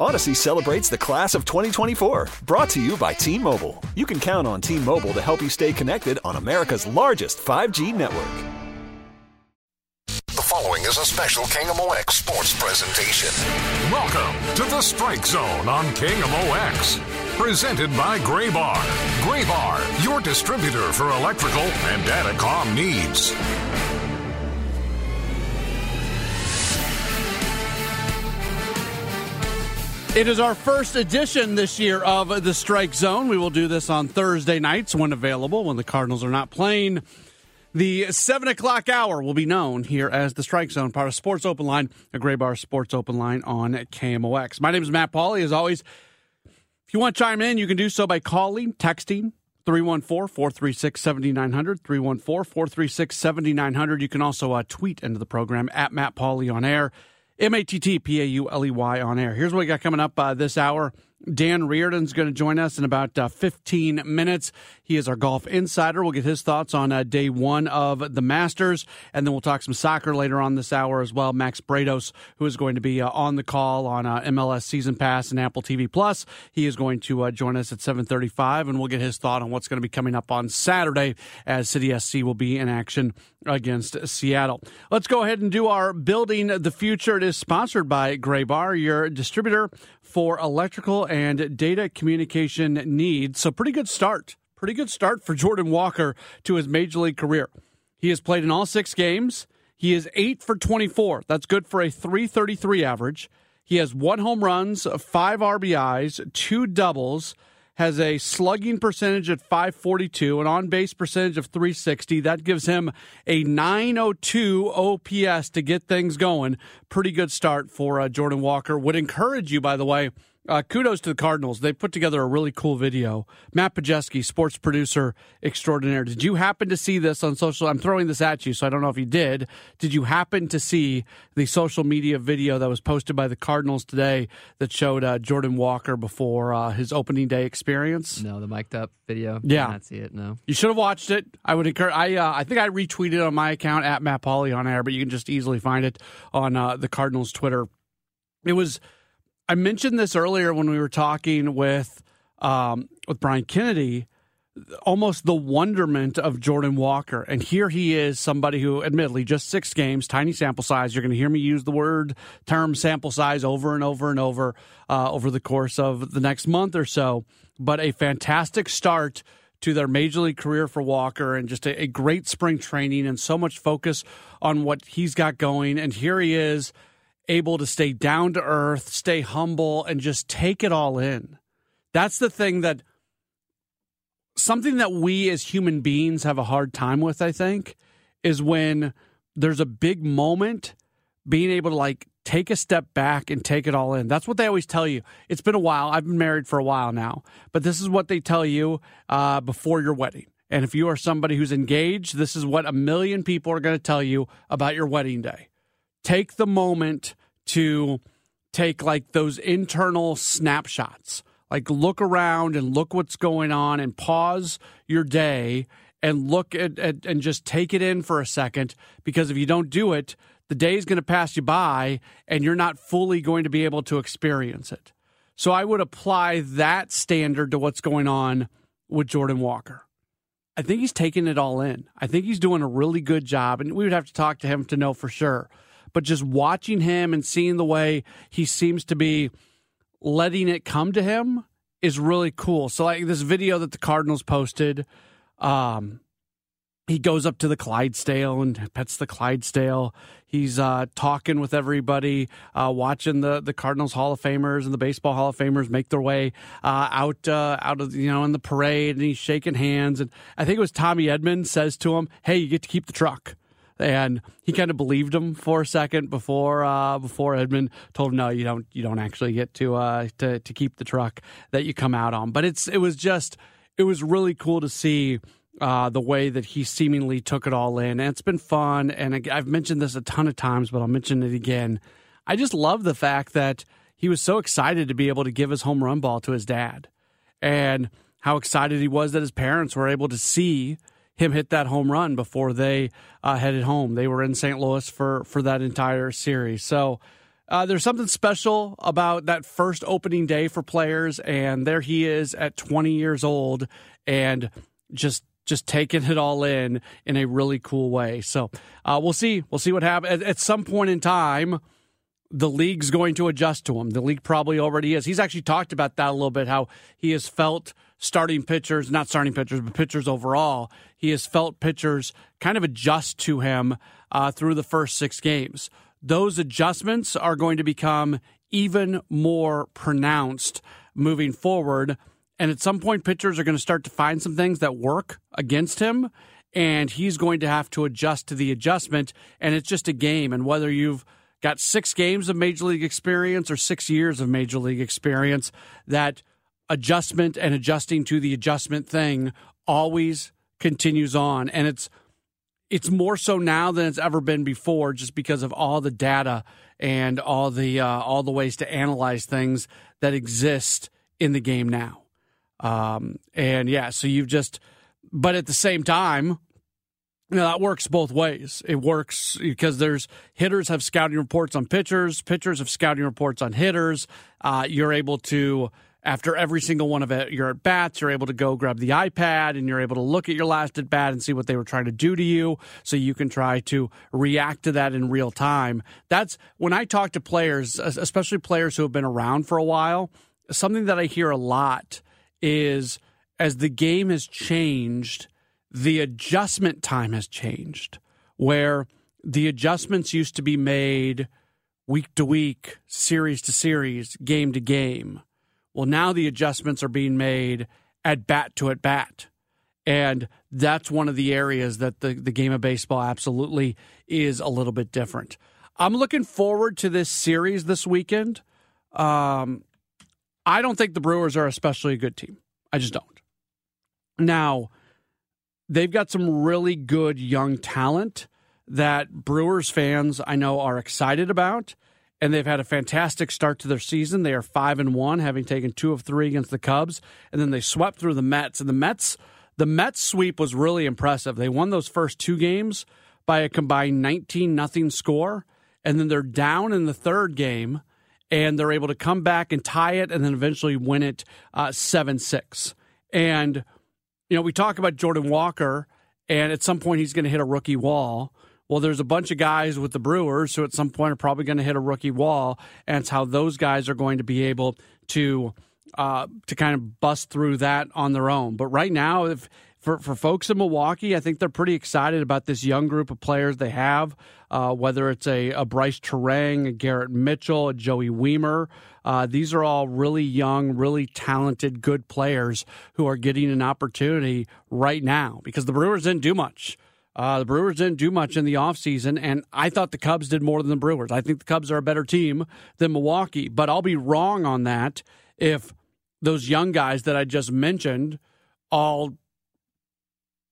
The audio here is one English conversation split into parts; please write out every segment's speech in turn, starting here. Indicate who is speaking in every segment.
Speaker 1: Odyssey celebrates the class of 2024, brought to you by T Mobile. You can count on T Mobile to help you stay connected on America's largest 5G network.
Speaker 2: The following is a special KMOX sports presentation.
Speaker 3: Welcome to the Strike Zone on KMOX. Presented by Graybar. Graybar, your distributor for electrical and datacom needs.
Speaker 4: It is our first edition this year of the Strike Zone. We will do this on Thursday nights when available, when the Cardinals are not playing. The 7 o'clock hour will be known here as the Strike Zone, part of Sports Open Line, a Gray Bar Sports Open Line on KMOX. My name is Matt Pauley. As always, if you want to chime in, you can do so by calling, texting, 314 436 7900. 314 436 7900. You can also uh, tweet into the program at Matt Pauley on air. M A T T P A U L E Y on air. Here's what we got coming up uh, this hour. Dan Reardon's going to join us in about uh, 15 minutes. He is our golf insider. We'll get his thoughts on uh, day one of the Masters, and then we'll talk some soccer later on this hour as well. Max Bretos, who is going to be uh, on the call on uh, MLS Season Pass and Apple TV Plus, he is going to uh, join us at 7:35, and we'll get his thought on what's going to be coming up on Saturday as City SC will be in action against Seattle. Let's go ahead and do our building the future. It is sponsored by Gray Bar, your distributor for electrical and data communication needs. So, pretty good start. Pretty good start for Jordan Walker to his major league career. He has played in all six games. He is 8 for 24. That's good for a 333 average. He has one home runs, five RBIs, two doubles, has a slugging percentage at 542, an on base percentage of 360. That gives him a 902 OPS to get things going. Pretty good start for uh, Jordan Walker. Would encourage you, by the way. Uh, kudos to the Cardinals. They put together a really cool video. Matt Pajeski, sports producer extraordinaire. Did you happen to see this on social? I'm throwing this at you, so I don't know if you did. Did you happen to see the social media video that was posted by the Cardinals today that showed uh, Jordan Walker before uh, his opening day experience?
Speaker 5: No, the mic'd up video.
Speaker 4: Yeah,
Speaker 5: Did not see it. No,
Speaker 4: you should have watched it. I would encourage. I uh, I think I retweeted on my account at Matt Pauley on air, but you can just easily find it on uh, the Cardinals Twitter. It was. I mentioned this earlier when we were talking with um, with Brian Kennedy. Almost the wonderment of Jordan Walker, and here he is, somebody who, admittedly, just six games, tiny sample size. You're going to hear me use the word term sample size over and over and over uh, over the course of the next month or so. But a fantastic start to their major league career for Walker and just a, a, great spring training and so much focus on what he's got going. And here he is able to stay down to earth, stay humble, and just take it all in. That's the thing that something that we as human beings have a hard time with, I think, is when there's a big moment being able to like take a step back and take it all in. That's what they always tell you. It's been a while. I've been married for a while now, but this is what they tell you uh, before your wedding. And if you are somebody who's engaged, this is what a million people are going to tell you about your wedding day. Take the moment to take like those internal snapshots. Like look around and look what's going on and pause your day and look at, at and just take it in for a second because if you don't do it, the day is going to pass you by and you're not fully going to be able to experience it. So I would apply that standard to what's going on with Jordan Walker. I think he's taking it all in. I think he's doing a really good job, and we would have to talk to him to know for sure. But just watching him and seeing the way he seems to be letting it come to him is really cool. So, like this video that the Cardinals posted, um, he goes up to the Clydesdale and pets the Clydesdale. He's uh, talking with everybody, uh, watching the, the Cardinals Hall of Famers and the Baseball Hall of Famers make their way uh, out uh, out of you know in the parade, and he's shaking hands. And I think it was Tommy Edmonds says to him, "Hey, you get to keep the truck." And he kind of believed him for a second before uh, before Edman told him, "No, you don't. You don't actually get to uh, to to keep the truck that you come out on." But it's it was just it was really cool to see. Uh, the way that he seemingly took it all in. And it's been fun. And I've mentioned this a ton of times, but I'll mention it again. I just love the fact that he was so excited to be able to give his home run ball to his dad and how excited he was that his parents were able to see him hit that home run before they uh, headed home. They were in St. Louis for, for that entire series. So uh, there's something special about that first opening day for players. And there he is at 20 years old and just just taking it all in in a really cool way. So uh, we'll see. We'll see what happens. At, at some point in time, the league's going to adjust to him. The league probably already is. He's actually talked about that a little bit, how he has felt starting pitchers, not starting pitchers, but pitchers overall, he has felt pitchers kind of adjust to him uh, through the first six games. Those adjustments are going to become even more pronounced moving forward. And at some point, pitchers are going to start to find some things that work against him. And he's going to have to adjust to the adjustment. And it's just a game. And whether you've got six games of major league experience or six years of major league experience, that adjustment and adjusting to the adjustment thing always continues on. And it's it's more so now than it's ever been before, just because of all the data and all the uh, all the ways to analyze things that exist in the game now. Um, and yeah, so you've just, but at the same time, you know, that works both ways. It works because there's hitters have scouting reports on pitchers, pitchers have scouting reports on hitters. Uh, you're able to, after every single one of it, your at bats, you're able to go grab the iPad and you're able to look at your last at bat and see what they were trying to do to you so you can try to react to that in real time. That's when I talk to players, especially players who have been around for a while, something that I hear a lot is as the game has changed, the adjustment time has changed, where the adjustments used to be made week to week, series to series, game to game. Well, now the adjustments are being made at bat to at bat. And that's one of the areas that the, the game of baseball absolutely is a little bit different. I'm looking forward to this series this weekend. Um, I don't think the Brewers are especially a good team. I just don't. Now, they've got some really good young talent that Brewers fans I know are excited about, and they've had a fantastic start to their season. They are five and one, having taken two of three against the Cubs, and then they swept through the Mets. And the Mets, the Mets sweep was really impressive. They won those first two games by a combined nineteen nothing score, and then they're down in the third game, and they're able to come back and tie it, and then eventually win it seven uh, six. And you know, we talk about Jordan Walker, and at some point he's going to hit a rookie wall. Well, there's a bunch of guys with the Brewers who at some point are probably going to hit a rookie wall, and it's how those guys are going to be able to uh, to kind of bust through that on their own. But right now, if for, for folks in Milwaukee, I think they're pretty excited about this young group of players they have, uh, whether it's a, a Brice Turang, a Garrett Mitchell, a Joey Wiemer. Uh, these are all really young, really talented, good players who are getting an opportunity right now because the Brewers didn't do much. Uh, the Brewers didn't do much in the offseason, and I thought the Cubs did more than the Brewers. I think the Cubs are a better team than Milwaukee, but I'll be wrong on that if those young guys that I just mentioned all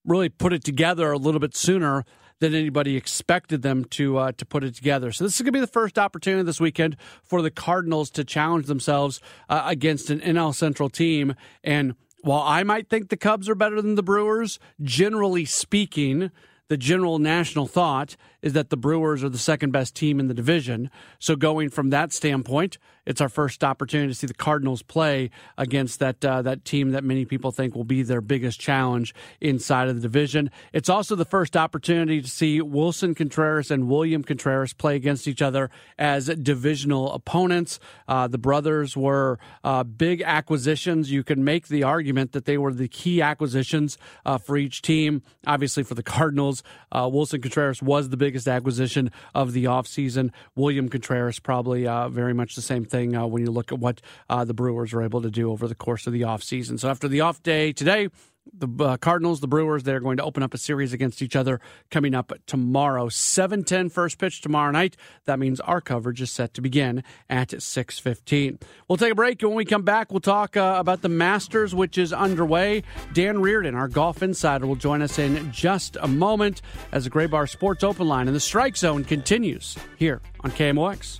Speaker 4: really put it together a little bit sooner than anybody expected them to uh, to put it together. So this is going to be the first opportunity this weekend for the Cardinals to challenge themselves uh, against an NL Central team. And while I might think the Cubs are better than the Brewers, generally speaking, the general national thought is that the Brewers are the second best team in the division. So going from that standpoint, it's our first opportunity to see the Cardinals play against that uh, that team that many people think will be their biggest challenge inside of the division. It's also the first opportunity to see Willson Contreras and William Contreras play against each other as divisional opponents. Uh, the brothers were uh, big acquisitions. You can make the argument that they were the key acquisitions uh, for each team. Obviously, for the Cardinals, uh, Willson Contreras was the biggest acquisition of the offseason. William Contreras, probably uh, very much the same thing thing uh, when you look at what uh, the Brewers were able to do over the course of the offseason. So after the off day today, the uh, Cardinals, the Brewers, they're going to open up a series against each other coming up tomorrow. 7:10 first pitch tomorrow night. That means our coverage is set to begin at 6:15. We'll take a break, and when we come back, we'll talk uh, about the Masters, which is underway. Dan Reardon, our golf insider, will join us in just a moment as the Gray Bar Sports Open Line and the Strike Zone continues here on KMOX.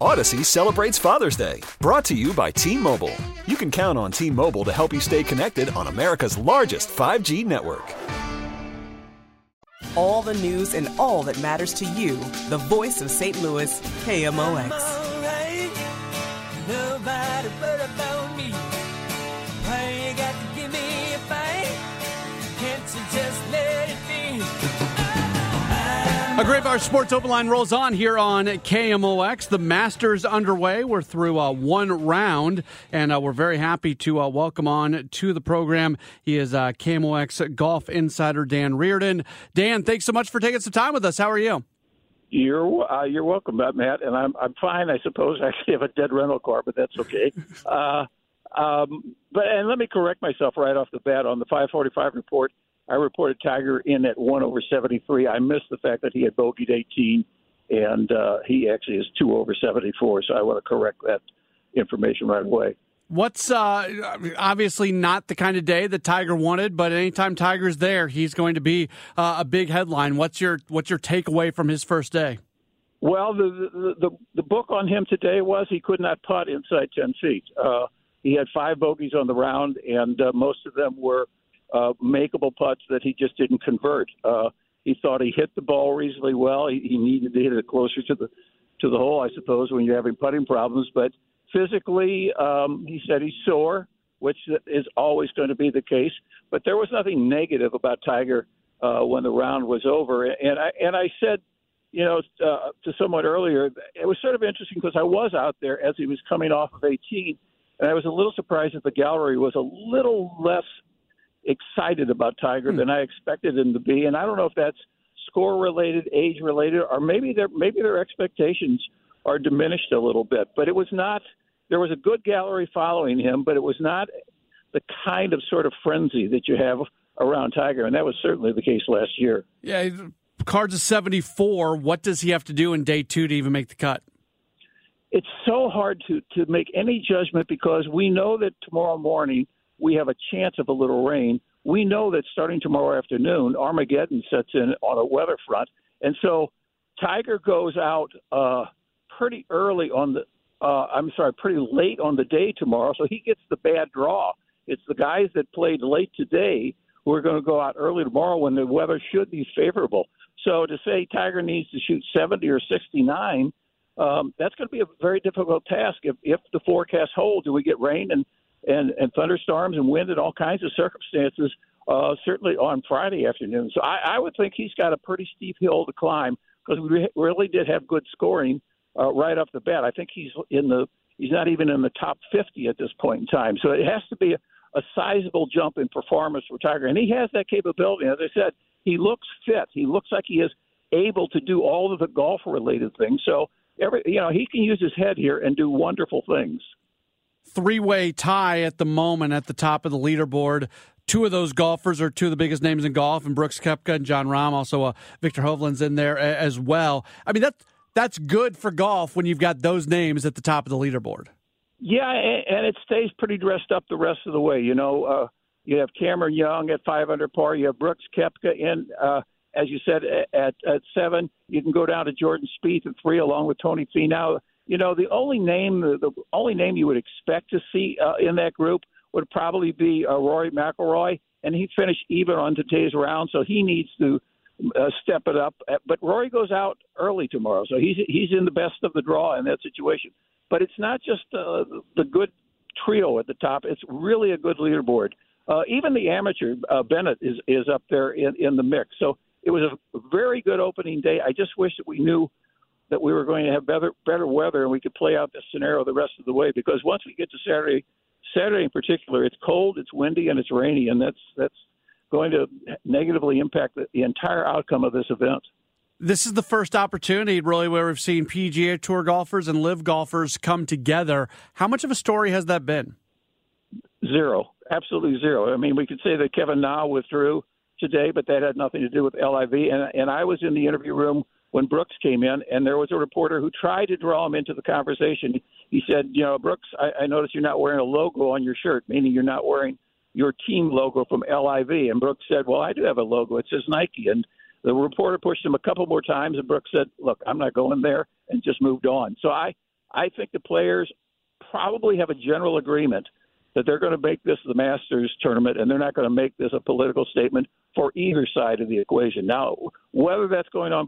Speaker 1: Odyssey celebrates Father's Day, brought to you by T Mobile. You can count on T Mobile to help you stay connected on America's largest 5G network.
Speaker 6: All the news and all that matters to you. The voice of St. Louis, KMOX.
Speaker 7: A
Speaker 4: Graybar Sports Open Line rolls on here on KMOX. The Masters underway. We're through uh, one round, and uh, we're very happy to uh, welcome on to the program. He is uh, KMOX golf insider Dan Reardon. Dan, thanks so much for taking some time with us. How are you?
Speaker 8: You're uh, you're welcome, Matt, and I'm I'm fine. I suppose I actually have a dead rental car, but that's okay. uh, um, but and let me correct myself right off the bat on the 545 report. I reported Tiger in at one over 73. I missed the fact that he had bogeyed 18, and uh, he actually is two over 74. So I want to correct that information right away.
Speaker 4: What's uh, obviously not the kind of day that Tiger wanted, but anytime Tiger's there, he's going to be uh, a big headline. What's your what's your takeaway from his first day?
Speaker 8: Well, the, the the the book on him today was he could not putt inside 10 feet. Uh, he had five bogeys on the round, and uh, most of them were uh, makeable putts that he just didn't convert. Uh, he thought he hit the ball reasonably well. He, he needed to hit it closer to the to the hole, I suppose, when you're having putting problems. But physically, um, he said he's sore, which is always going to be the case. But there was nothing negative about Tiger uh, when the round was over. And I and I said, you know, uh, to someone earlier, it was sort of interesting because I was out there as he was coming off of 18, and I was a little surprised that the gallery was a little less excited about Tiger hmm. than I expected him to be. And I don't know if that's score related, age related, or maybe their maybe their expectations are diminished a little bit. But it was not. There was a good gallery following him, but it was not the kind of sort of frenzy that you have around Tiger, and that was certainly the case last year.
Speaker 4: Yeah, cards of seventy four. What does he have to do in day two to even make the cut?
Speaker 8: It's so hard to to make any judgment because we know that tomorrow morning we have a chance of a little rain. We know that starting tomorrow afternoon, Armageddon sets in on a weather front, and so Tiger goes out uh, pretty early on the. Uh, I'm sorry, pretty late on the day tomorrow, so he gets the bad draw. It's the guys that played late today who are going to go out early tomorrow when the weather should be favorable. So to say Tiger needs to shoot 70 or 69, um, that's going to be a very difficult task. If, if the forecast holds, do we get rain and and, and thunderstorms and wind and all kinds of circumstances, uh, certainly on Friday afternoon. So I, I would think he's got a pretty steep hill to climb because we re- really did have good scoring uh, right off the bat. I think he's in the he's not even in the top 50 at this point in time. So it has to be a, a sizable jump in performance for Tiger, and he has that capability. As I said, he looks fit. He looks like he is able to do all of the golf related things. So every you know he can use his head here and do wonderful things
Speaker 4: three way tie at the moment at the top of the leaderboard. Two of those golfers are two of the biggest names in golf, and Brooks Koepka and Jon Rahm. Also, uh, Viktor Hovland's in there as well. I mean, that's that's good for golf when you've got those names at the top of the leaderboard.
Speaker 8: Yeah, and it stays pretty dressed up the rest of the way. You know, uh, you have Cameron Young at five under par. You have Brooks Koepka in, uh, as you said, at at seven. You can go down to Jordan Spieth at three, along with Tony Finau you know, the only name the, only name you would expect to see uh, in that group would probably be uh, Rory McIlroy, and he finished even on today's round, so he needs to uh, step it up. Uh, But Rory goes out early tomorrow, so he's he's in the best of the draw in that situation. But it's not just uh, the good trio at the top; it's really a good leaderboard. Uh, even the amateur uh, Bennett is is up there in in the mix. So it was a very good opening day. I just wish that we knew that we were going to have better better weather and we could play out this scenario the rest of the way. Because once we get to Saturday, Saturday in particular, it's cold, it's windy, and it's rainy, and that's that's going to negatively impact the, the entire outcome of this event.
Speaker 4: This is the first opportunity, really, where we've seen PGA Tour golfers and LIV golfers come together. How much of a story has that been?
Speaker 8: Zero, absolutely zero. I mean, we could say that Kevin Na withdrew today, but that had nothing to do with LIV. And and I was in the interview room when Brooks came in, and there was a reporter who tried to draw him into the conversation. He said, "You know, Brooks, I, I noticed you're not wearing a logo on your shirt, meaning you're not wearing your team logo from LIV." And Brooks said, "Well, I do have a logo. It says Nike." And the reporter pushed him a couple more times, and Brooks said, "Look, I'm not going there," and just moved on. So I I think the players probably have a general agreement that they're going to make this the Masters tournament and they're not going to make this a political statement for either side of the equation. Now, whether that's going on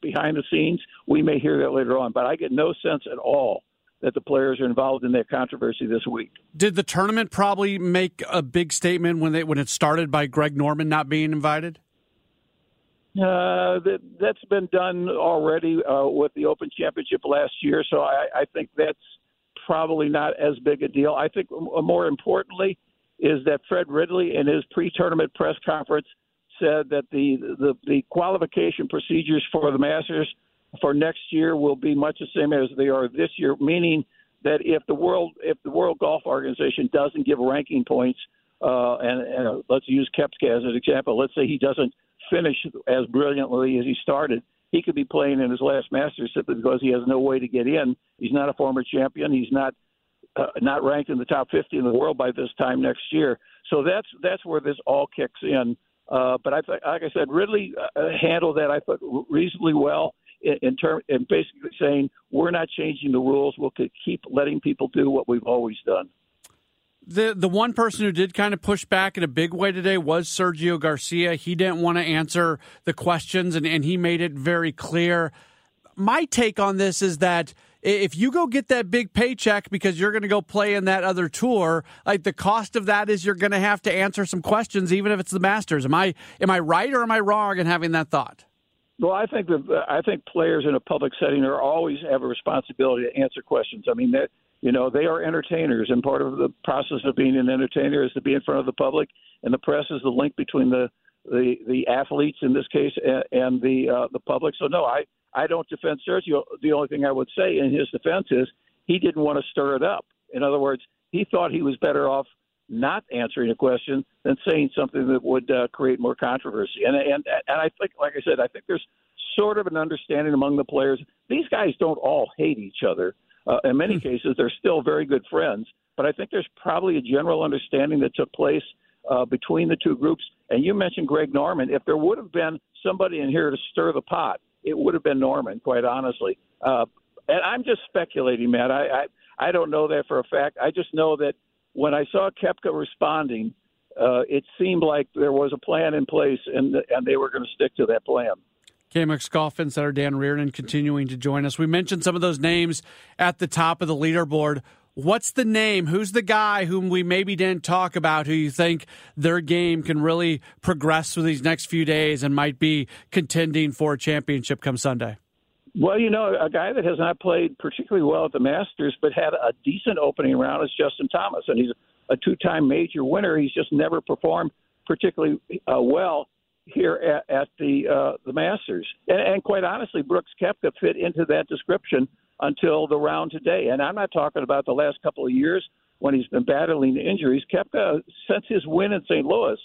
Speaker 8: behind the scenes, we may hear that later on, but I get no sense at all that the players are involved in that controversy this week.
Speaker 4: Did the tournament probably make a big statement when they when it started by Greg Norman not being invited?
Speaker 8: Uh, that that's been done already uh, with the Open Championship last year, so I, I think that's probably not as big a deal. I think more importantly is that Fred Ridley in his pre-tournament press conference said that the the, the qualification procedures for the Masters for next year will be much the same as they are this year, meaning that if the world if the World Golf Organization doesn't give ranking points, uh, and, and let's use Koepka as an example, let's say he doesn't finish as brilliantly as he started, he could be playing in his last Masters simply because he has no way to get in. He's not a former champion. He's not uh, not ranked in the top 50 in the world by this time next year. So that's that's where this all kicks in. Uh, but I th- like I said, Ridley uh, handled that I thought reasonably well in, in term basically saying we're not changing the rules. We'll keep letting people do what we've always done.
Speaker 4: The the one person who did kind of push back in a big way today was Sergio Garcia. He didn't want to answer the questions and, and he made it very clear. My take on this is that if you go get that big paycheck because you're going to go play in that other tour, like the cost of that is you're going to have to answer some questions, even if it's the Masters. Am I am I right or am I wrong in having that thought?
Speaker 8: Well, I think that I think players in a public setting are always have a responsibility to answer questions. I mean that you know they are entertainers, and part of the process of being an entertainer is to be in front of the public, and the press is the link between the the the athletes in this case and, and the uh, the public. So no, I I don't defend Sergio. The only thing I would say in his defense is he didn't want to stir it up. In other words, he thought he was better off not answering a question than saying something that would uh, create more controversy. And and and I think, like I said, I think there's sort of an understanding among the players. These guys don't all hate each other. Uh, in many cases, they're still very good friends. But I think there's probably a general understanding that took place uh, between the two groups. And you mentioned Greg Norman. If there would have been somebody in here to stir the pot, it would have been Norman, quite honestly. Uh, and I'm just speculating, Matt. I, I I don't know that for a fact. I just know that when I saw Koepka responding, uh, it seemed like there was a plan in place, and and they were going to stick to that plan.
Speaker 4: KMOX Golf Insider Dan Reardon continuing to join us. We mentioned some of those names at the top of the leaderboard. What's the name? Who's the guy whom we maybe didn't talk about who you think their game can really progress through these next few days and might be contending for a championship come Sunday?
Speaker 8: Well, you know, a guy that has not played particularly well at the Masters but had a decent opening round is Justin Thomas, and he's a two-time major winner. He's just never performed particularly uh, well here at, at the uh, the Masters. And, and quite honestly, Brooks Koepka fit into that description until the round today. And I'm not talking about the last couple of years when he's been battling injuries. Koepka, since his win in St. Louis,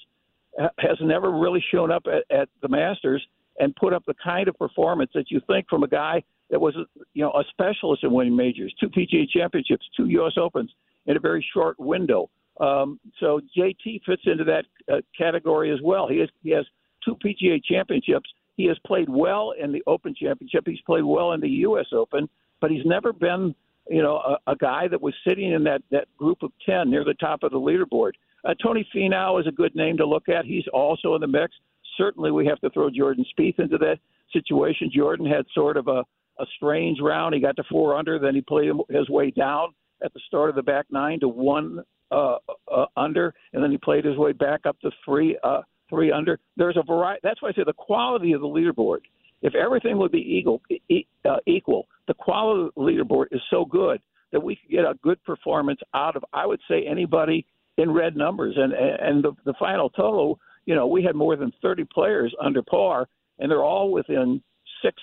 Speaker 8: has never really shown up at, at the Masters and put up the kind of performance that you think from a guy that was, you know, a specialist in winning majors, two PGA championships, two U.S. Opens in a very short window. Um, so JT fits into that uh, category as well. He has, he has two PGA championships. He has played well in the Open Championship. He's played well in the U.S. Open, but he's never been, you know, a, a guy that was sitting in that that group of ten near the top of the leaderboard. Uh, Tony Finau is a good name to look at. He's also in the mix. Certainly, we have to throw Jordan Spieth into that situation. Jordan had sort of a, a strange round. He got to four under, then he played his way down at the start of the back nine to one uh, uh, under, and then he played his way back up to three uh, three under. There's a variety. That's why I say the quality of the leaderboard. If everything would be equal, e- uh, equal, the quality leaderboard is so good that we could get a good performance out of. I would say anybody in red numbers, and and the, the final total. You know, we had more than 30 players under par, and they're all within six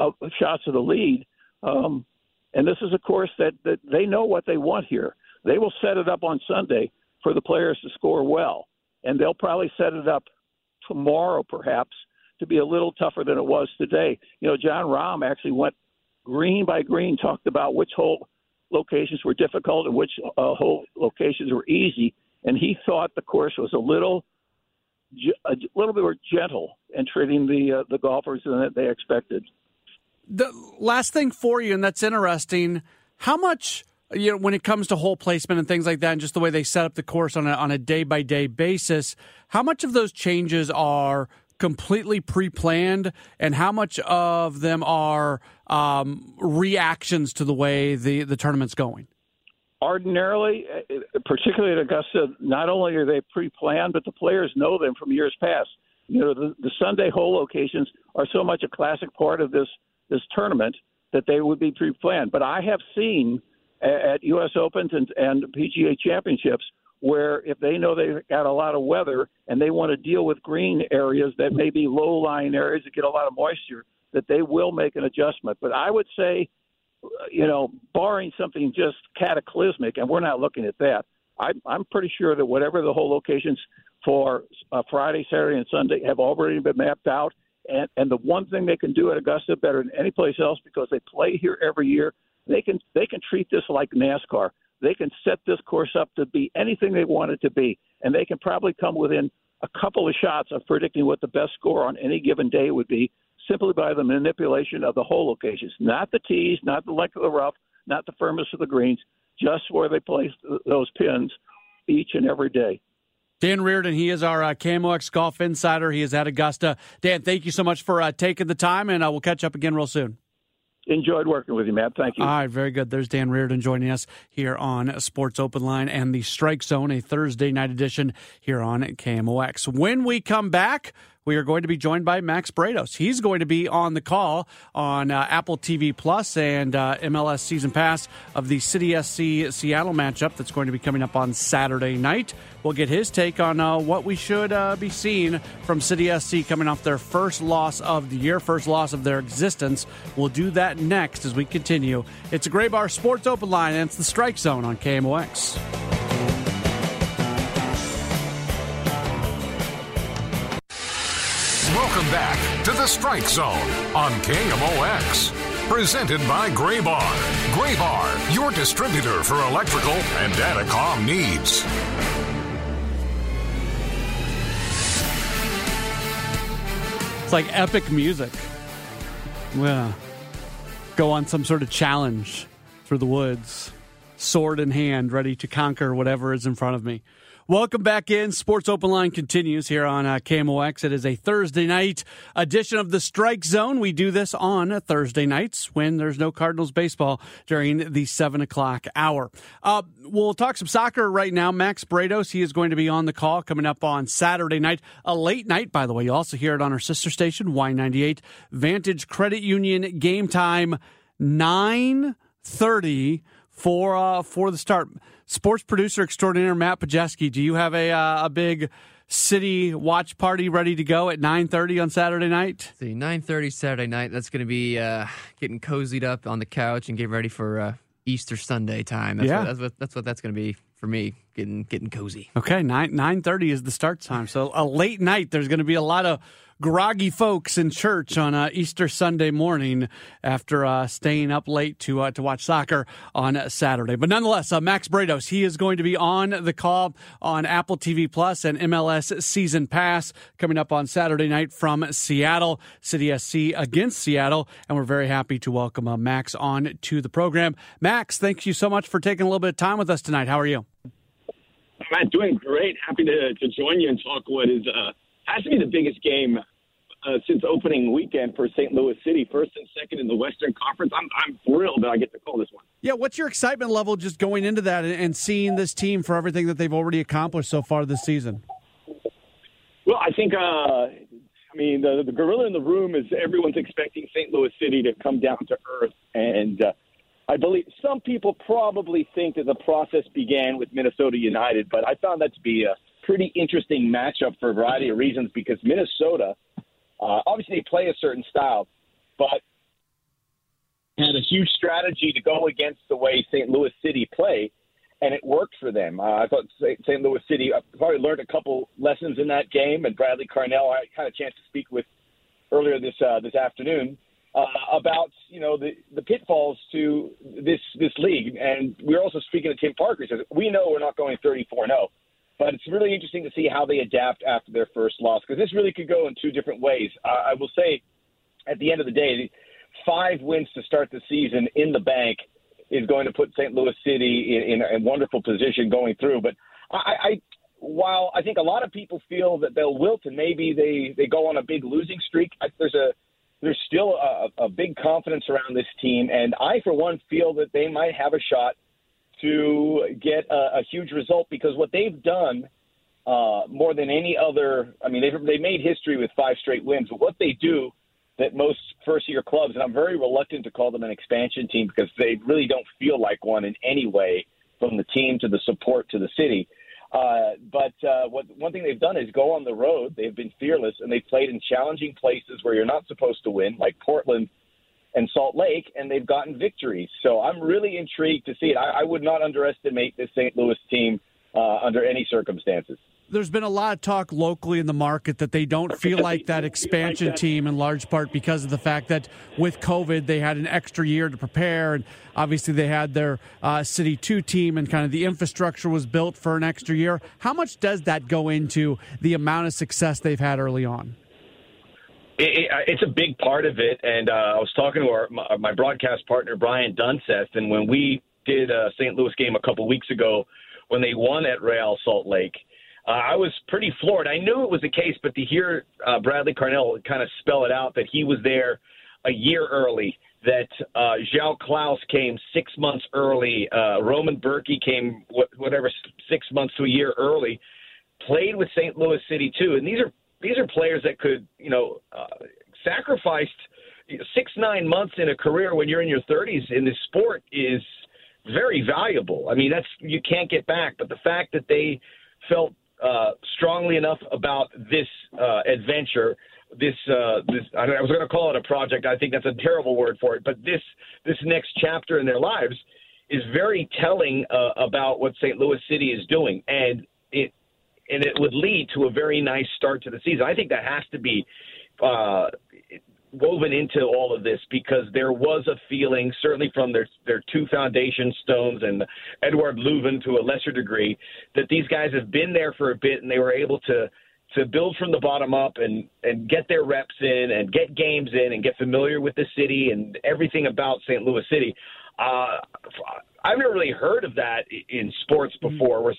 Speaker 8: of, shots of the lead. Um, and this is a course that, that they know what they want here. They will set it up on Sunday for the players to score well, and they'll probably set it up tomorrow, perhaps, to be a little tougher than it was today. You know, Jon Rahm actually went green by green, talked about which hole locations were difficult and which uh, hole locations were easy, and he thought the course was a little a little bit more gentle in treating the uh, the golfers than they expected.
Speaker 4: The last thing for you, and that's interesting. How much you know when it comes to hole placement and things like that, and just the way they set up the course on a on a day by day basis, how much of those changes are completely pre planned, and how much of them are um, reactions to the way the the tournament's going?
Speaker 8: ordinarily, uh, particularly at Augusta, not only are they pre-planned, but the players know them from years past. You know, the, the Sunday hole locations are so much a classic part of this this tournament that they would be pre-planned. But I have seen at U.S. Opens and, and PGA Championships where if they know they've got a lot of weather and they want to deal with green areas that may be low-lying areas that get a lot of moisture, that they will make an adjustment. But I would say you know, barring something just cataclysmic, and we're not looking at that. I, I'm pretty sure that whatever the hole locations for uh, Friday, Saturday, and Sunday have already been mapped out. And, and the one thing they can do at Augusta better than any place else because they play here every year, they can they can treat this like NASCAR. They can set this course up to be anything they want it to be, and they can probably come within a couple of shots of predicting what the best score on any given day would be simply by the manipulation of the hole locations, not the tees, not the length of the rough, not the firmness of the greens, just where they place those pins each and every day.
Speaker 4: Dan Reardon, he is our uh, KMOX Golf Insider. He is at Augusta. Dan, thank you so much for uh, taking the time, and uh, we'll catch up again real soon.
Speaker 8: Enjoyed working with you, Matt. Thank you.
Speaker 4: All right, very good. There's Dan Reardon joining us here on Sports Open Line and the Strike Zone, a Thursday night edition here on KMOX. When we come back, we are going to be joined by Max Bretos. He's going to be on the call on uh, Apple TV Plus and uh, MLS Season Pass of the City SC Seattle matchup that's going to be coming up on Saturday night. We'll get his take on uh, what we should uh, be seeing from City SC coming off their first loss of the year, first loss of their existence. We'll do that next as we continue. It's a Graybar Sports Open Line, and it's the Strike Zone on KMOX.
Speaker 3: Welcome back to the Strike Zone on KMOX. Presented by Graybar. Graybar, your distributor for electrical and datacom needs.
Speaker 4: It's like epic music. Yeah. Go on some sort of challenge through the woods, sword in hand, ready to conquer whatever is in front of me. Welcome back in. Sports Open Line continues here on uh, KMOX. It is a Thursday night edition of the Strike Zone. We do this on Thursday nights when there's no Cardinals baseball during the 7 o'clock hour. Uh, we'll talk some soccer right now. Max Bretos, he is going to be on the call coming up on Saturday night. A late night, by the way. You also hear it on our sister station, Y98. Vantage Credit Union game time, 9.30 for, uh, for the start sports producer extraordinaire Matt Pajeski, do you have a uh, a big city watch party ready to go at 9.30 on saturday night?
Speaker 5: See 9.30 saturday night. That's going to be uh, getting cozied up on the couch and getting ready for uh, easter sunday time. That's,
Speaker 4: yeah.
Speaker 5: what, that's what that's what that's going to be for me getting getting cozy.
Speaker 4: Okay 9 9.30 is the start time. So a late night there's going to be a lot of groggy folks in church on uh, Easter Sunday morning after uh, staying up late to uh, to watch soccer on Saturday. But nonetheless, uh, Max Bretos he is going to be on the call on Apple TV Plus and MLS Season Pass coming up on Saturday night from Seattle City SC against Seattle, and we're very happy to welcome uh, Max on to the program. Max, thank you so much for taking a little bit of time with us tonight. How are you?
Speaker 9: Matt, doing great. Happy to, to join you and talk what is uh,
Speaker 10: has to be the biggest game uh, since opening weekend for St. Louis City, first and second in the Western Conference. I'm, I'm thrilled that I get to call this one.
Speaker 4: Yeah, what's your excitement level just going into that and seeing this team for everything that they've already accomplished so far this season?
Speaker 10: Well, I think, uh, I mean, the, the gorilla in the room is everyone's expecting St. Louis City to come down to earth. And uh, I believe some people probably think that the process began with Minnesota United, but I found that to be a pretty interesting matchup for a variety of reasons because Minnesota, uh, obviously, they play a certain style, but had a huge strategy to go against the way St. Louis City play, and it worked for them. Uh, I thought St. Louis City uh, probably learned a couple lessons in that game, and Bradley Carnell, I had a chance to speak with earlier this uh, this afternoon uh, about you know the the pitfalls to this this league, and we are also speaking to Tim Parker. He says we know we're not going 34 and 0 but it's really interesting to see how they adapt after their first loss because this really could go in two different ways. Uh, I will say, at the end of the day, five wins to start the season in the bank is going to put St. Louis City in, in a wonderful position going through. But I, I, while I think a lot of people feel that they'll wilt and maybe they they go on a big losing streak, I, there's a there's still a, a big confidence around this team, and I, for one, feel that they might have a shot to get a, a huge result because what they've done uh, more than any other, I mean, they've they made history with five straight wins. But what they do that most first year clubs, and I'm very reluctant to call them an expansion team because they really don't feel like one in any way, from the team to the support to the city. Uh, but uh, what one thing they've done is go on the road. They've been fearless and they've played in challenging places where you're not supposed to win, like Portland and Salt Lake, and they've gotten victories. So I'm really intrigued to see it. I, I would not underestimate this St. Louis team uh, under any circumstances.
Speaker 4: There's been a lot of talk locally in the market that they don't feel like that expansion team in large part because of the fact that with COVID they had an extra year to prepare, and obviously they had their uh, City 2 team and kind of the infrastructure was built for an extra year. How much does that go into the amount of success they've had early on?
Speaker 10: It, it, it's a big part of it, and uh, I was talking to our, my, my broadcast partner Brian Dunseth, and when we did a St. Louis game a couple weeks ago, when they won at Real Salt Lake, uh, I was pretty floored. I knew it was the case, but to hear uh, Bradley Carnell kind of spell it out that he was there a year early, that uh, João Klauss came six months early, uh, Roman Bürki came wh- whatever six months to a year early, played with St. Louis City too, and these are these are players that could, you know, uh, sacrificed six nine months in a career when you're in your 30s in this sport is very valuable. I mean, that's you can't get back. But the fact that they felt uh, strongly enough about this uh, adventure, this uh, this I was going to call it a project. I think that's a terrible word for it. But this this next chapter in their lives is very telling uh, about what St. Louis City is doing, and it and it would lead to a very nice start to the season. I think that has to be uh, woven into all of this because there was a feeling, certainly from their their two foundation stones and Eduard Löwen to a lesser degree, that these guys have been there for a bit and they were able to to build from the bottom up and and get their reps in and get games in and get familiar with the city and everything about St. Louis City. Uh, I've never really heard of that in sports before, where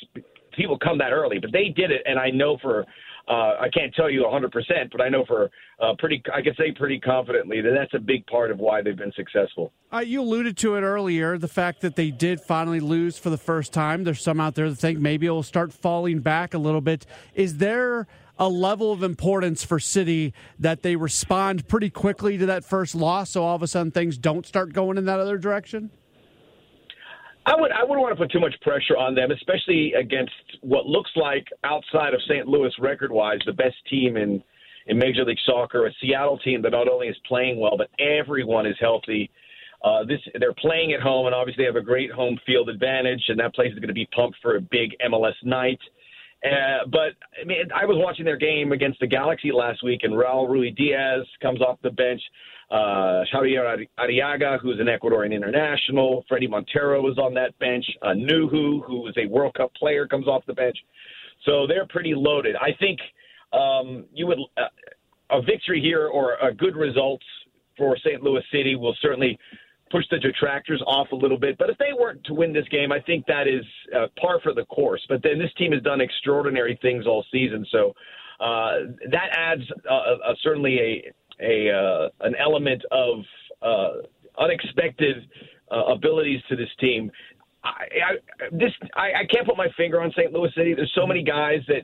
Speaker 10: people come that early, but they did it, and I know for uh, I can't tell you 100%, but I know for uh, pretty, I can say pretty confidently that that's a big part of why they've been successful.
Speaker 4: Uh, you alluded to it earlier, the fact that they did finally lose for the first time. There's some out there that think maybe it will start falling back a little bit. Is there a level of importance for City that they respond pretty quickly to that first loss, so all of a sudden things don't start going in that other direction?
Speaker 10: I would I wouldn't want to put too much pressure on them, especially against what looks like outside of St. Louis record wise the best team in in Major League Soccer, a Seattle team that not only is playing well but everyone is healthy. Uh, this they're playing at home and obviously they have a great home field advantage, and that place is going to be pumped for a big MLS night. Uh, but I mean, I was watching their game against the Galaxy last week, and Raul Ruidiaz comes off the bench uh, Xavier Arreaga, who's an Ecuadorian international. Fredy Montero was on that bench. Uh, Nouhou, who is a World Cup player, comes off the bench. So they're pretty loaded. I think um, you would uh, a victory here or a good result for St. Louis City will certainly push the detractors off a little bit. But if they weren't to win this game, I think that is uh, par for the course. But then this team has done extraordinary things all season, so uh, that adds uh, uh, certainly a a uh, an element of uh, unexpected uh, abilities to this team. I, I, this I, I can't put my finger on St. Louis City. There's so many guys that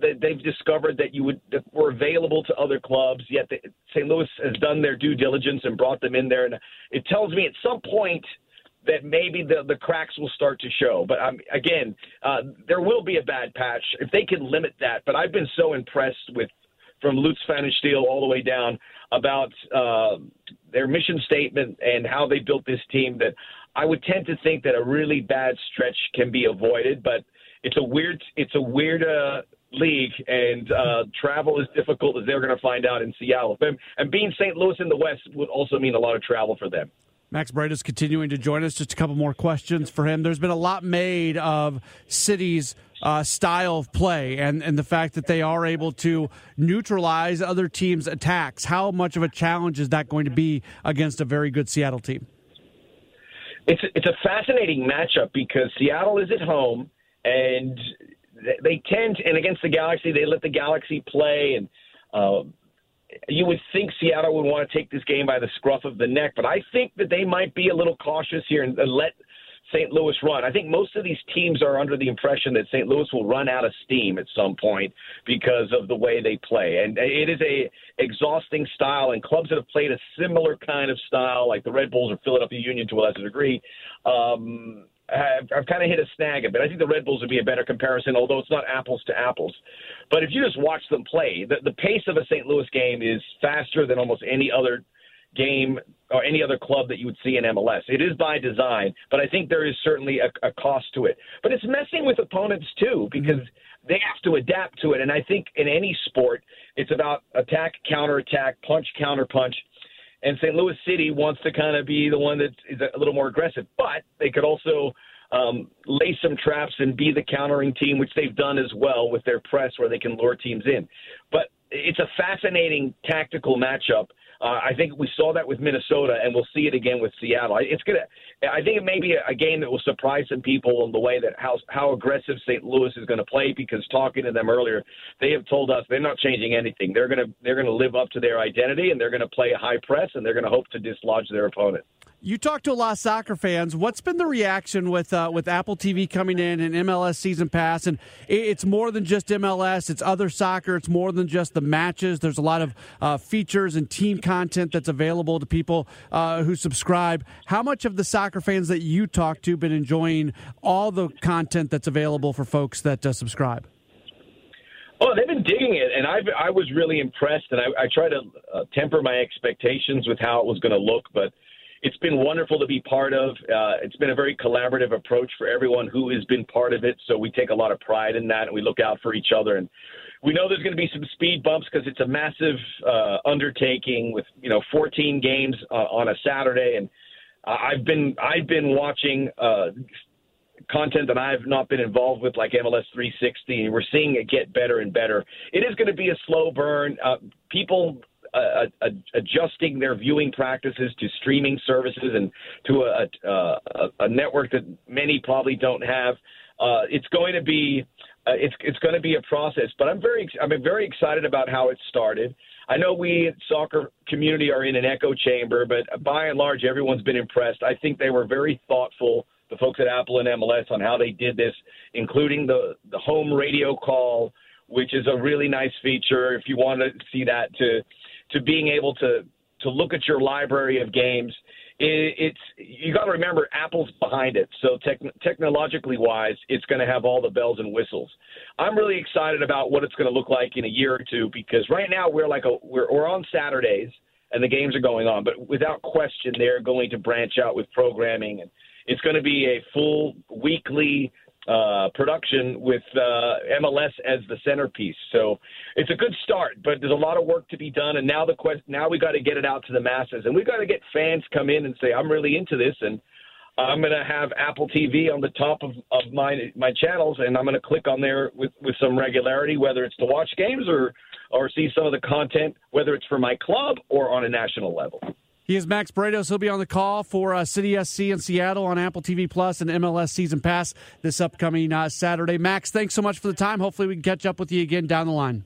Speaker 10: that they've discovered that you would that were available to other clubs. Yet the, St. Louis has done their due diligence and brought them in there, and it tells me at some point that maybe the the cracks will start to show. But again, uh, there will be a bad patch if they can limit that. But I've been so impressed with from Lutz Pfannenstiel all the way down about uh, their mission statement and how they built this team that I would tend to think that a really bad stretch can be avoided. But it's a weird it's a weird uh, league, and uh, travel is difficult as they're going to find out in Seattle. And, and being St. Louis in the West would also mean a lot of travel for them.
Speaker 4: Max Bretos is continuing to join us. Just a couple more questions for him. There's been a lot made of cities' uh, style of play and, and the fact that they are able to neutralize other teams' attacks. How much of a challenge is that going to be against a very good Seattle team?
Speaker 10: It's it's a fascinating matchup because Seattle is at home and they tend and against the Galaxy they let the Galaxy play and. Uh, you would think Seattle would want to take this game by the scruff of the neck, but I think that they might be a little cautious here and, let St. Louis run. I think most of these teams are under the impression that St. Louis will run out of steam at some point because of the way they play, and it is a exhausting style. And clubs that have played a similar kind of style, like the Red Bulls or Philadelphia Union to a lesser degree, um, I've, I've kind of hit a snag a bit. I think the Red Bulls would be a better comparison, although it's not apples to apples. But if you just watch them play, the, the pace of a St. Louis game is faster than almost any other game or any other club that you would see in MLS. It is by design, but I think there is certainly a, a cost to it. But it's messing with opponents too because mm-hmm. they have to adapt to it. And I think in any sport, it's about attack, counter attack, punch, counter punch. And St. Louis City wants to kind of be the one that is a little more aggressive, but they could also um, lay some traps and be the countering team, which they've done as well with their press, where they can lure teams in. But it's a fascinating tactical matchup. Uh, I think we saw that with Minnesota, and we'll see it again with Seattle. It's gonna. I think it may be a game that will surprise some people in the way that how how aggressive St. Louis is going to play. Because talking to them earlier, they have told us they're not changing anything. They're gonna they're gonna live up to their identity, and they're to play high press, and they're to hope to dislodge their opponent.
Speaker 4: You talk to a lot of soccer fans. What's been the reaction with uh, with Apple TV coming in and MLS season pass? And it's more than just MLS. It's other soccer. It's more than just the matches. There's a lot of uh, features and team content that's available to people uh, who subscribe. How much of the soccer fans that you talk to been enjoying all the content that's available for folks that uh, subscribe?
Speaker 10: Oh, they've been digging it, and I I was really impressed. And I, I try to uh, temper my expectations with how it was going to look, but it's been wonderful to be part of. Uh, it's been a very collaborative approach for everyone who has been part of it. So we take a lot of pride in that, and we look out for each other. And we know there's going to be some speed bumps because it's a massive uh, undertaking with you know 14 games uh, on a Saturday. And I've been I've been watching. Uh, content that I've not been involved with, like MLS 360, and we're seeing it get better and better. It is going to be a slow burn. Uh, people uh, adjusting their viewing practices to streaming services and to a, a, a network that many probably don't have. Uh, it's going to be uh, it's it's going to be a process, but I'm very I'm very excited about how it started. I know we soccer community are in an echo chamber, but by and large, everyone's been impressed. I think they were very thoughtful, the folks at Apple and MLS, on how they did this, including the the home radio call, which is a really nice feature. If you want to see that, to to being able to to look at your library of games. It, it's you got to remember Apple's behind it, so tech, technologically wise, it's going to have all the bells and whistles. I'm really excited about what it's going to look like in a year or two because right now we're like a we're, we're on Saturdays and the games are going on, but without question they're going to branch out with programming and it's going to be a full weekly uh, production with uh, MLS as the centerpiece. So it's a good start, but there's a lot of work to be done. And now the quest, now we got to get it out to the masses, and we got to get fans come in and say, "I'm really into this," and I'm going to have Apple TV on the top of, of my my channels, and I'm going to click on there with, with some regularity, whether it's to watch games or or see some of the content, whether it's for my club or on a national level.
Speaker 4: He is Max Bretos. He'll be on the call for uh, City SC in Seattle on Apple TV Plus and MLS Season Pass this upcoming uh, Saturday. Max, thanks so much for the time. Hopefully, we can catch up with you again down the line.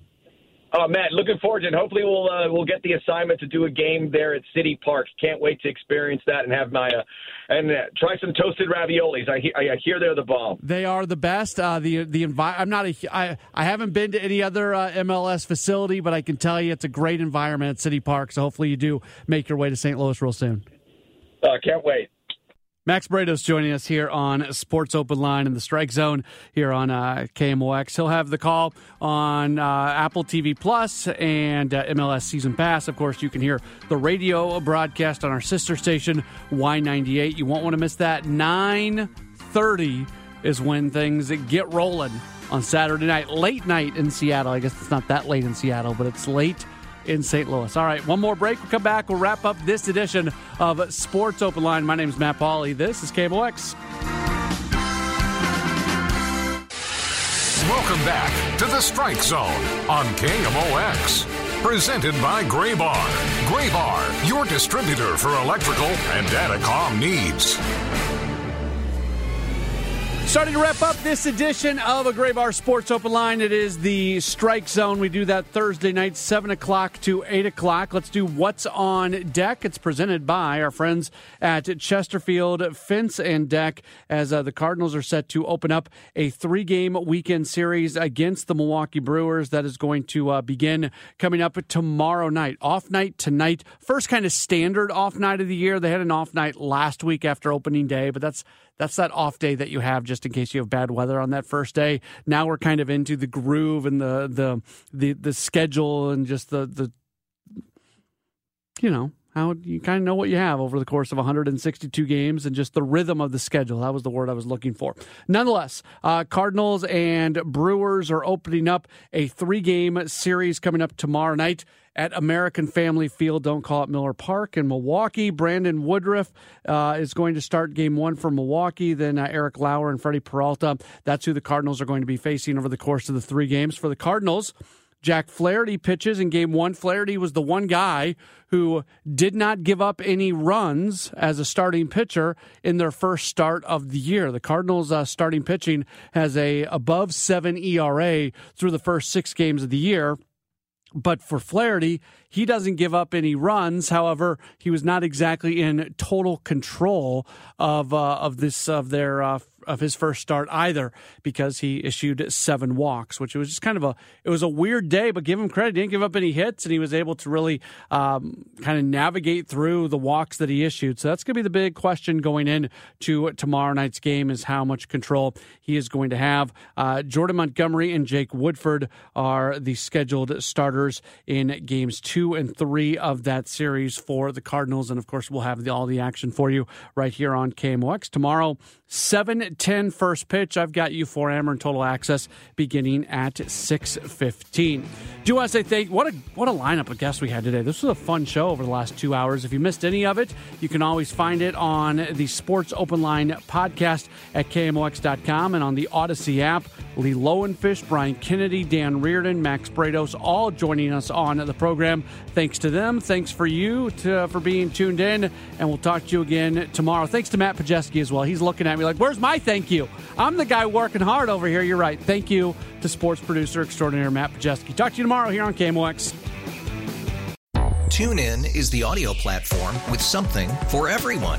Speaker 10: Oh Matt, looking forward to it. Hopefully, we'll uh, we'll get the assignment to do a game there at City Park. Can't wait to experience that and have my uh, and uh, try some toasted raviolis. I, he- I hear they're the bomb.
Speaker 4: They are the best. Uh, the the envi- I'm not a I I haven't been to any other uh, MLS facility, but I can tell you it's a great environment at City Park. So hopefully you do make your way to St. Louis real soon.
Speaker 10: Uh, can't wait.
Speaker 4: Max Bretos joining us here on Sports Open Line in the Strike Zone here on uh, KMOX. He'll have the call on uh, Apple TV Plus and uh, MLS Season Pass. Of course, you can hear the radio broadcast on our sister station Y98. You won't want to miss that. 9:30 is when things get rolling on Saturday night, late night in Seattle. I guess it's not that late in Seattle, but it's late in St. Louis. All right, one more break. We'll come back. We'll wrap up this edition of Sports Open Line. My name is Matt Pauley. This is KMOX.
Speaker 3: Welcome back to the Strike Zone on KMOX. Presented by Graybar. Gray Bar, your distributor for electrical and datacom needs.
Speaker 4: Starting to wrap up this edition of a Graybar Sports Open Line. It is the Strike Zone. We do that Thursday night, 7 o'clock to 8 o'clock. Let's do What's on Deck. It's presented by our friends at Chesterfield Fence and Deck as uh, the Cardinals are set to open up a three game weekend series against the Milwaukee Brewers that is going to uh, begin coming up tomorrow night. Off night tonight. First kind of standard off night of the year. They had an off night last week after opening day, but that's that's that off day that you have just in case you have bad weather on that first day. Now we're kind of into the groove and the the the, the schedule and just the the you know how you kind of know what you have over the course of 162 games and just the rhythm of the schedule. That was the word I was looking for. Nonetheless, uh, Cardinals and Brewers are opening up a three game series coming up tomorrow night at American Family Field. Don't call it Miller Park in Milwaukee. Brandon Woodruff uh, is going to start game one for Milwaukee. Then uh, Eric Lauer and Freddie Peralta. That's who the Cardinals are going to be facing over the course of the three games. For the Cardinals, Jack Flaherty pitches in game one. Flaherty was the one guy who did not give up any runs as a starting pitcher in their first start of the year. The Cardinals' uh, starting pitching has a above seven ERA through the first six games of the year. But for Flaherty, he doesn't give up any runs. However, he was not exactly in total control of uh, of this of their uh, of his first start either because he issued seven walks, which was just kind of a it was a weird day. But give him credit, he didn't give up any hits, and he was able to really um, kind of navigate through the walks that he issued. So that's going to be the big question going in to tomorrow night's game is how much control he is going to have. Uh, Jordan Montgomery and Jake Woodford are the scheduled starters in games two and three of that series for the Cardinals, and of course we'll have the, all the action for you right here on KMOX tomorrow. 7-10 first pitch. I've got you for Ameren Total Access beginning at 6.15. Do to say thank what a what a lineup of guests we had today. This was a fun show over the last two hours. If you missed any of it, you can always find it on the Sports Open Line podcast at KMOX.com and on the Audacy app. Lee Lowenfish, Brian Kennedy, Dan Reardon, Max Bretos, all joining us on the program. Thanks to them. Thanks for you to, for being tuned in, and we'll talk to you again tomorrow. Thanks to Matt Pajeski as well. He's looking at me like, "Where's my thank you?" I'm the guy working hard over here. You're right. Thank you to sports producer extraordinaire Matt Pajeski. Talk to you tomorrow here on KMOX.
Speaker 11: TuneIn is the audio platform with something for everyone.